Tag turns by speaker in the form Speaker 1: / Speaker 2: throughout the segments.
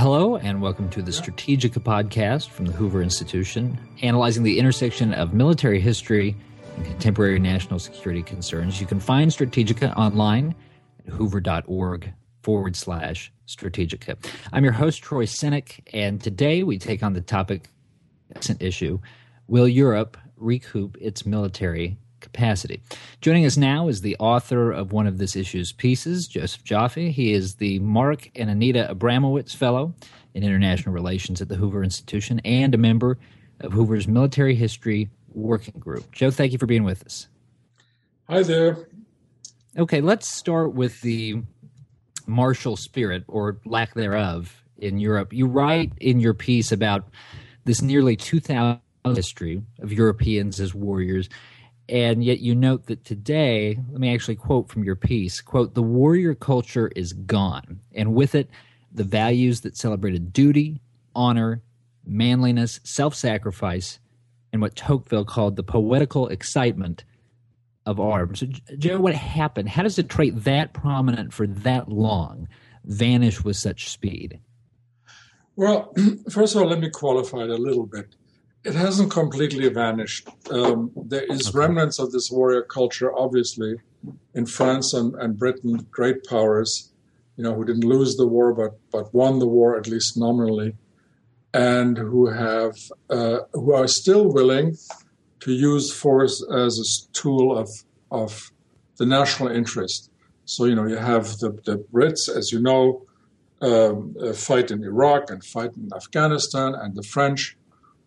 Speaker 1: Hello, and welcome to the Strategika podcast from the Hoover Institution, analyzing the intersection of military history and contemporary national security concerns. You can find Strategika online at hoover.org forward slash Strategika. I'm your host, Troy Senik, and today we take on the topic issue Will Europe recoup its military capacity. Joining us now is the author of one of this issue's pieces, Joseph Joffe. He is the Marc and Anita Abramowitz Fellow in International Relations at the Hoover Institution and a member of Hoover's Military History Working Group. Joe, thank you for being with us.
Speaker 2: Hi there.
Speaker 1: Okay, let's start with the martial spirit or lack thereof in Europe. You write in your piece about this nearly 2,000 history of Europeans as warriors and yet you note that today let me actually quote from your piece quote the warrior culture is gone and with it the values that celebrated duty honor manliness self-sacrifice and what tocqueville called the poetical excitement of arms. So, joe what happened? How does a trait that prominent for that long vanish with such speed?
Speaker 2: Well first of all let me qualify it a little bit it hasn't completely vanished. Um, there is okay. remnants of this warrior culture, obviously, in France and, and Britain, great powers, you know, who didn't lose the war but but won the war at least nominally, and who have uh, who are still willing to use force as a tool of of the national interest. So you know, you have the the Brits, as you know, um, uh, fight in Iraq and fight in Afghanistan, and the French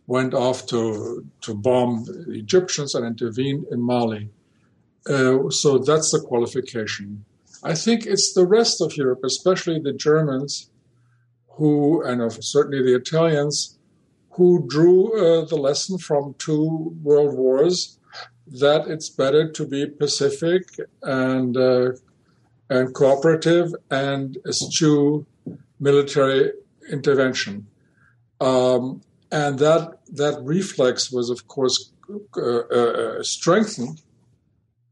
Speaker 2: went off to, to bomb the Egyptians and intervene in Mali. Uh, so that's the qualification. I think it's the rest of Europe, especially the Germans, who, and certainly the Italians, who drew uh, the lesson from two world wars that it's better to be pacific and uh, and cooperative and eschew military intervention. Um, and that that reflex was, of course, uh, uh, strengthened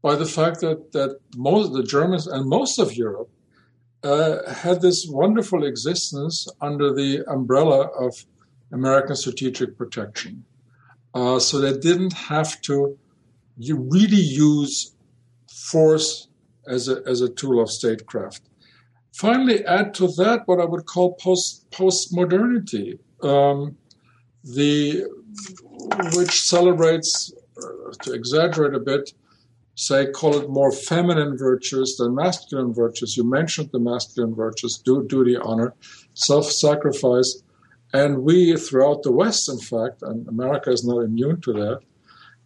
Speaker 2: by the fact that that most the Germans and most of Europe uh, had this wonderful existence under the umbrella of American strategic protection, uh, so they didn't have to you really use force as a as a tool of statecraft. Finally, add to that what I would call post post modernity. Um, the which celebrates, uh, to exaggerate a bit, say call it more feminine virtues than masculine virtues. You mentioned the masculine virtues: do, duty, honor, self-sacrifice, and we throughout the West, in fact, and America is not immune to that,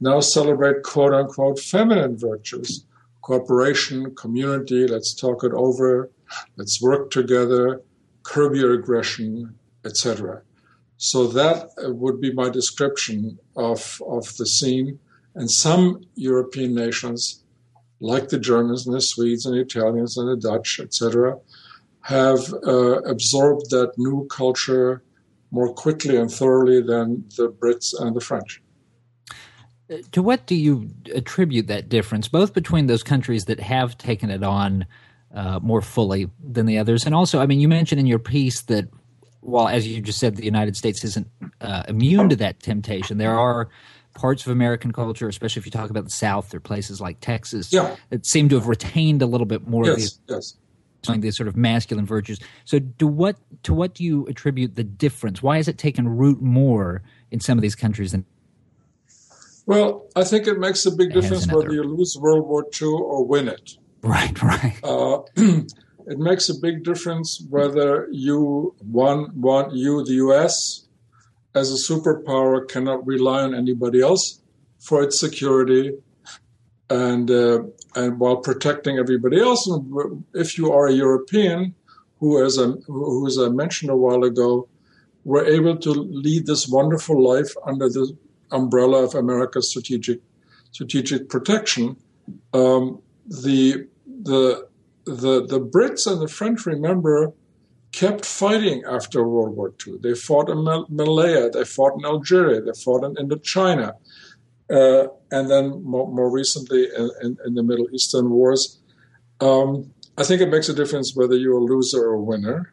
Speaker 2: now celebrate quote unquote feminine virtues: cooperation, community. Let's talk it over. Let's work together. Curb your aggression, etc. So that uh, would be my description of, of the scene. And some European nations, like the Germans and the Swedes and the Italians and the Dutch, etc., have uh, absorbed that new culture more quickly and thoroughly than the Brits and the French.
Speaker 1: Uh, to what do you attribute that difference, both between those countries that have taken it on uh, more fully than the others, and also, I mean, you mentioned in your piece that while, as you just said, the United States isn't uh, immune to that temptation, there are parts of American culture, especially if you talk about the South or places like Texas,
Speaker 2: yeah.
Speaker 1: that seem to have retained a little bit more
Speaker 2: yes,
Speaker 1: of these,
Speaker 2: yes.
Speaker 1: these sort of masculine virtues. So, do what to what do you attribute the difference? Why has it taken root more in some of these countries than?
Speaker 2: Well, I think it makes a big difference whether you lose World War II or win it.
Speaker 1: Right, right.
Speaker 2: Uh, it makes a big difference whether you one one you the U.S. as a superpower cannot rely on anybody else for its security, and uh, and while protecting everybody else. If you are a European, who as I, who as I mentioned a while ago, were able to lead this wonderful life under the umbrella of America's strategic strategic protection, um, the the the, the Brits and the French, remember, kept fighting after World War II. They fought in Malaya, they fought in Algeria, they fought in Indochina, uh, and then more, more recently in, in, in, the Middle Eastern wars. Um, I think it makes a difference whether you're a loser or a winner.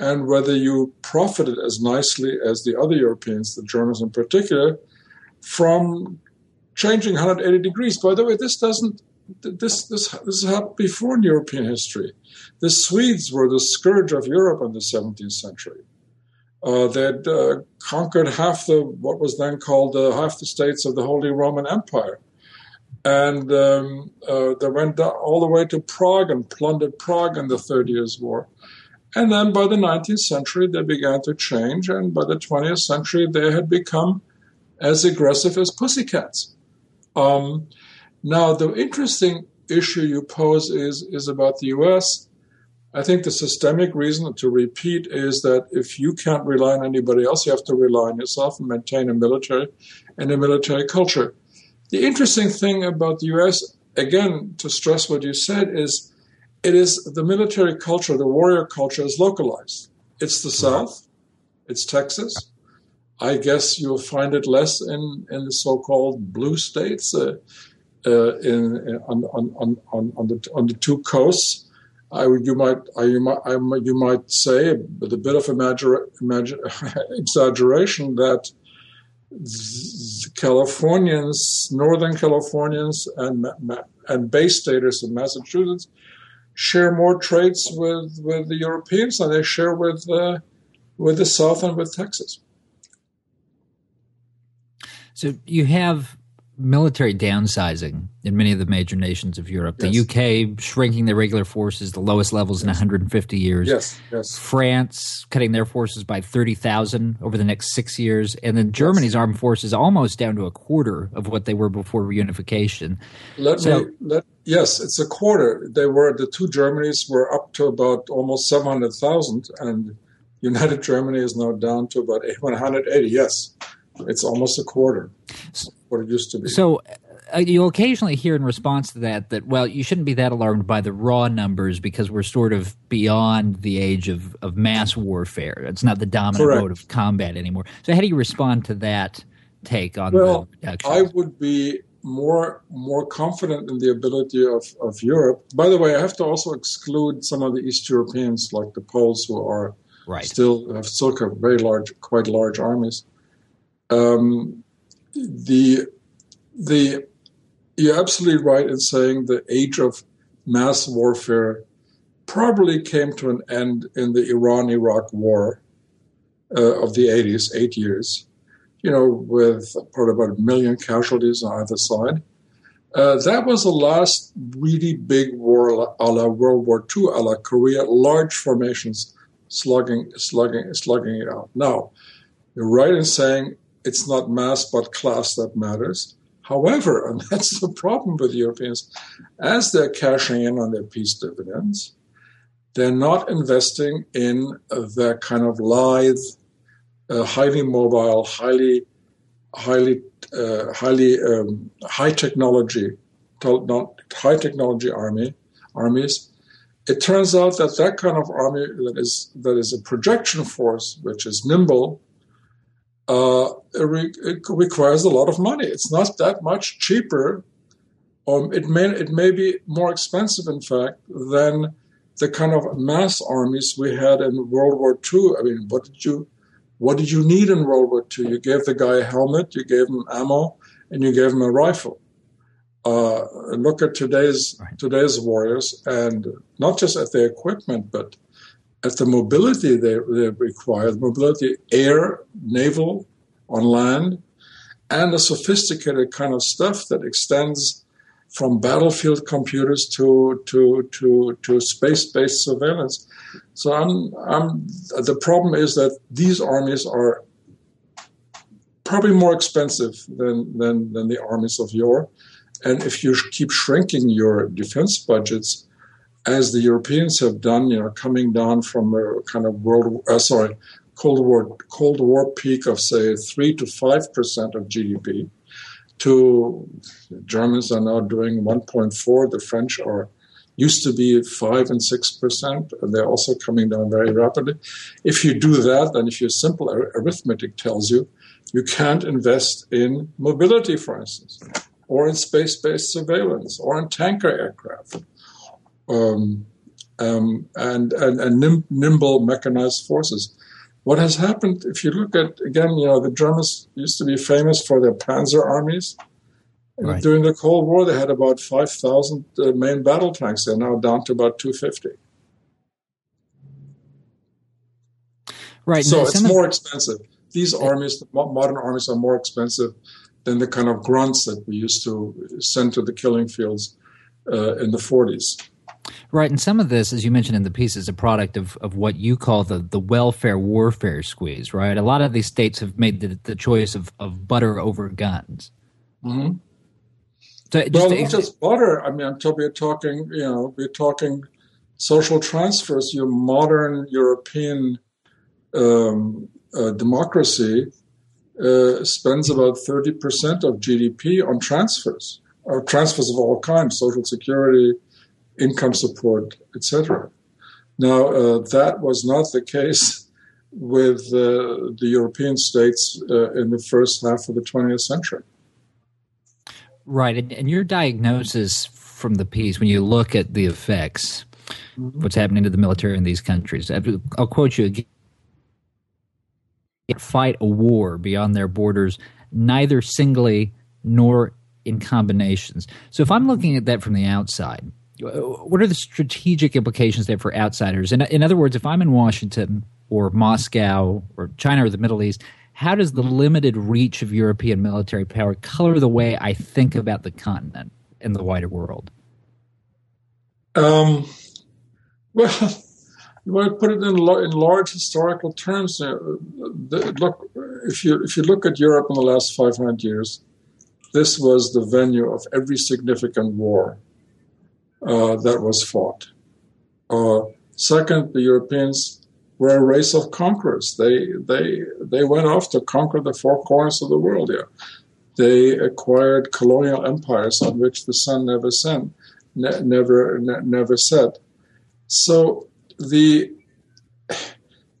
Speaker 2: and whether you profited as nicely as the other Europeans, the Germans in particular, from changing 180 degrees. By the way, this doesn't this this this happened before in European history. The Swedes were the scourge of Europe in the 17th century. Uh, they'd uh, conquered half the what was then called uh, half the states of the Holy Roman Empire, and um, uh, they went all the way to Prague and plundered Prague in the Thirty Years' War. And then by the 19th century, they began to change, and by the 20th century, they had become as aggressive as pussycats. Um, now, the interesting issue you pose is, is about the US. I think the systemic reason to repeat is that if you can't rely on anybody else, you have to rely on yourself and maintain a military and a military culture. The interesting thing about the US, again, to stress what you said, is it is the military culture, the warrior culture is localized. It's the South, it's Texas. I guess you'll find it less in, in the so-called blue states. Uh, uh, in, on, on, on, on, the, on the two coasts. I you might, I, you might, I, you might say, with a bit of imagine, imagine, exaggeration, that Californians, Northern Californians, and and Bay Staters in Massachusetts share more traits with, with the Europeans than they share with uh, with the South and with Texas.
Speaker 1: So you have military downsizing in many of the major nations of Europe. The yes. UK shrinking their regular forces, the lowest levels yes. in 150 years.
Speaker 2: Yes, yes.
Speaker 1: France cutting their forces by 30,000 over the next six years. And then Germany's yes. armed forces almost down to a quarter of what they were before reunification.
Speaker 2: Let so, me, let, yes, it's a quarter. They were, the two Germanys were up to about almost 700,000 and United Germany is now down to about 180. Yes, it's almost a quarter what it used to be.
Speaker 1: So uh, you'll occasionally hear in response to that that well you shouldn't be that alarmed by the raw numbers because we're sort of beyond the age of, of mass warfare it's not the dominant Correct. mode of combat anymore so how do you respond to that take on
Speaker 2: well, the i would be more more confident in the ability of, of europe by the way i have to also exclude some of the east europeans like the poles who are right. still have still very large quite large armies um, the the you're absolutely right in saying the age of mass warfare probably came to an end in the Iran-Iraq war uh, of the 80s, eight years. You know, with probably about a million casualties on either side. Uh, that was the last really big war a la World War II, a la Korea, large formations slugging, slugging, slugging it out. Now, you're right in saying it's not mass but class that matters. However, and that's the problem with Europeans, as they're cashing in on their peace dividends, they're not investing in their kind of lithe, uh, highly mobile, highly, highly, uh, highly um, high technology, high technology army armies. It turns out that that kind of army that is that is a projection force, which is nimble, uh, it, it, requires a lot of money. It's not that much cheaper. Um, it may it may be more expensive, in fact, than the kind of mass armies we had in World War II. I mean, what did you what did you need in World War II? You gave the guy a helmet, you gave him ammo, and you gave him a rifle. Uh, look at today's today's warriors, and not just at their equipment, but at the mobility they, they require, the mobility air, naval, on land, and a sophisticated kind of stuff that extends from battlefield computers to to to to space-based surveillance. So I'm, I'm the problem is that these armies are probably more expensive than than than the armies of yore, and if you keep shrinking your defense budgets, as the Europeans have done, you know, coming down from a kind of world, uh, sorry, Cold War Cold War peak of say three to five percent of GDP, to Germans are now doing 1.4. The French are used to be five and six percent, and they're also coming down very rapidly. If you do that, then if your simple arithmetic tells you you can't invest in mobility, for instance, or in space-based surveillance, or in tanker aircraft um, um, and, and, and nim- nimble mechanized forces. What has happened, if you look at, again, you know, the Germans used to be famous for their panzer armies. Right. During the Cold War, they had about 5,000 uh, main battle tanks. They're now down to about 250.
Speaker 1: Right.
Speaker 2: So it's more expensive. These armies, the modern armies, are more expensive than the kind of grunts that we used to send to the killing fields uh, in the 40s.
Speaker 1: Right, and some of this, as you mentioned in the piece, is a product of, of what you call the, the welfare warfare squeeze, right? A lot of these states have made the, the choice of, of butter over guns.
Speaker 2: Mm-hmm. So well, not just butter. I mean, until we're talking, you know, we're talking social transfers. Your modern European um, uh, democracy uh, spends about 30% of GDP on transfers, or transfers of all kinds, social security, income support, etc. Now, uh, that was not the case with uh, the European states uh, in the first half of the 20th century.
Speaker 1: Right. And, and, your diagnosis from the piece, when you look at the effects, mm-hmm. what's happening to the military in these countries, I'll quote you again fight a war beyond their borders, neither singly nor in combinations. So if I'm looking at that from the outside, what are the strategic implications there for outsiders? In, in other words, if I'm in Washington or Moscow or China or the Middle East, how does the limited reach of European military power color the way I think about the continent and the wider world?
Speaker 2: Um, well, you want to put it in, in large historical terms. Uh, the, look, if you if you look at Europe in the last 500 years, this was the venue of every significant war uh, that was fought. Uh, second, the Europeans were a race of conquerors. They they they went off to conquer the four corners of the world. Here, they acquired colonial empires on which the sun never set, ne- never ne- never set. So the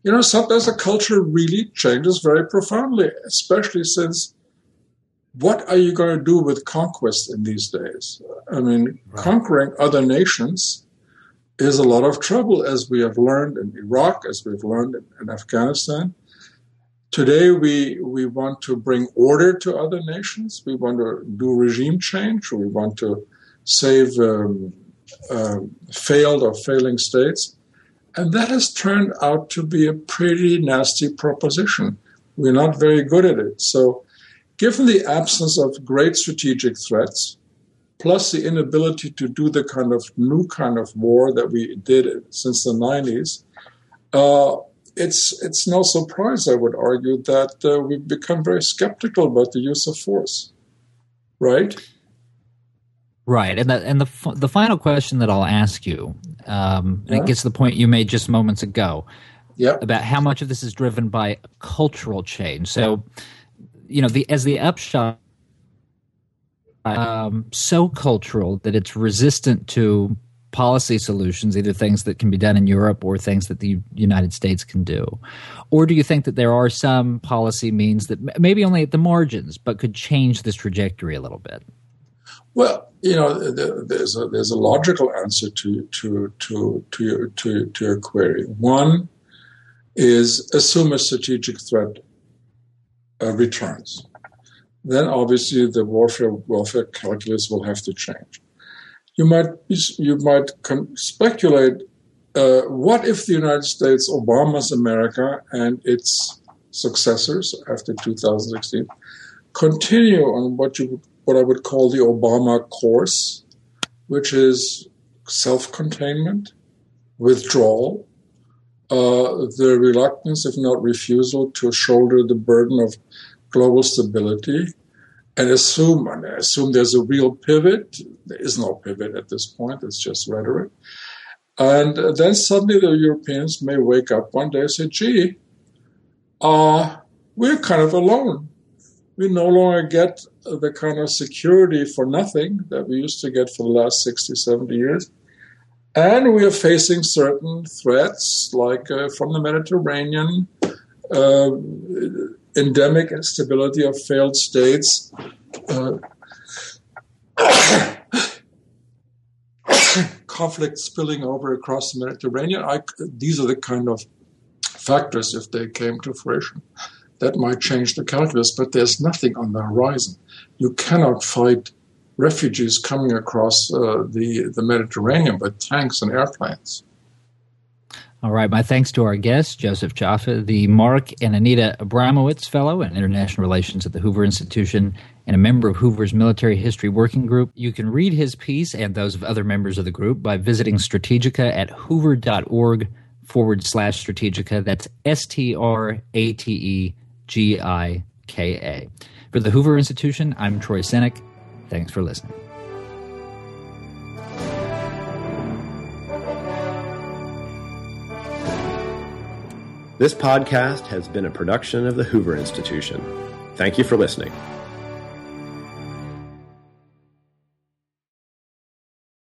Speaker 2: you know sometimes a culture really changes very profoundly, especially since what are you going to do with conquest in these days? I mean, right. conquering other nations is a lot of trouble, as we have learned in Iraq, as we've learned in, in Afghanistan. Today, we, we want to bring order to other nations. We want to do regime change. We want to save um, uh, failed or failing states. And that has turned out to be a pretty nasty proposition. We're not very good at it. So, given the absence of great strategic threats, plus the inability to do the kind of new kind of war that we did since the 90s, uh, it's it's no surprise, I would argue, that uh, we've become very skeptical about the use of force. Right?
Speaker 1: Right, and the and the the final question that I'll ask you, um, yeah. and it gets to the point you made just moments ago,
Speaker 2: yep.
Speaker 1: about how much of this is driven by cultural change. So, you know, the as the upshot, um, so cultural that it's resistant to policy solutions, either things that can be done in Europe or things that the United States can do? Or do you think that there are some policy means that maybe only at the margins, but could change this trajectory a little bit?
Speaker 2: Well, you know, there's a there's a logical answer to to to to your, to, to your query. One is assume a strategic threat uh, returns. Then obviously the warfare welfare calculus will have to change. You might you might speculate uh, what if the United States, Obama's America, and its successors after 2016 continue on what you what I would call the Obama course, which is self containment, withdrawal, uh, the reluctance, if not refusal, to shoulder the burden of global stability and assume and assume there's a real pivot. There is no pivot at this point, it's just rhetoric. And then suddenly the Europeans may wake up one day and say, gee, uh, we're kind of alone we no longer get the kind of security for nothing that we used to get for the last 60, 70 years. And we are facing certain threats, like uh, from the Mediterranean, uh, endemic instability of failed states. Uh, conflict spilling over across the Mediterranean. I, these are the kind of factors, if they came to fruition, that might change the calculus. But there's nothing on the horizon. You cannot fight refugees coming across uh, the the Mediterranean with tanks and airplanes.
Speaker 1: All right. My thanks to our guest, Joseph Joffe, the Marc and Anita Abramowitz Fellow in International Relations at the Hoover Institution and a member of Hoover's Military History Working Group. You can read his piece and those of other members of the group by visiting Strategika at hoover.org forward slash Strategika. That's S T R A T E G I K A. For the Hoover Institution, I'm Troy Senik. Thanks for listening.
Speaker 3: This podcast has been a production of the Hoover Institution. Thank you for listening.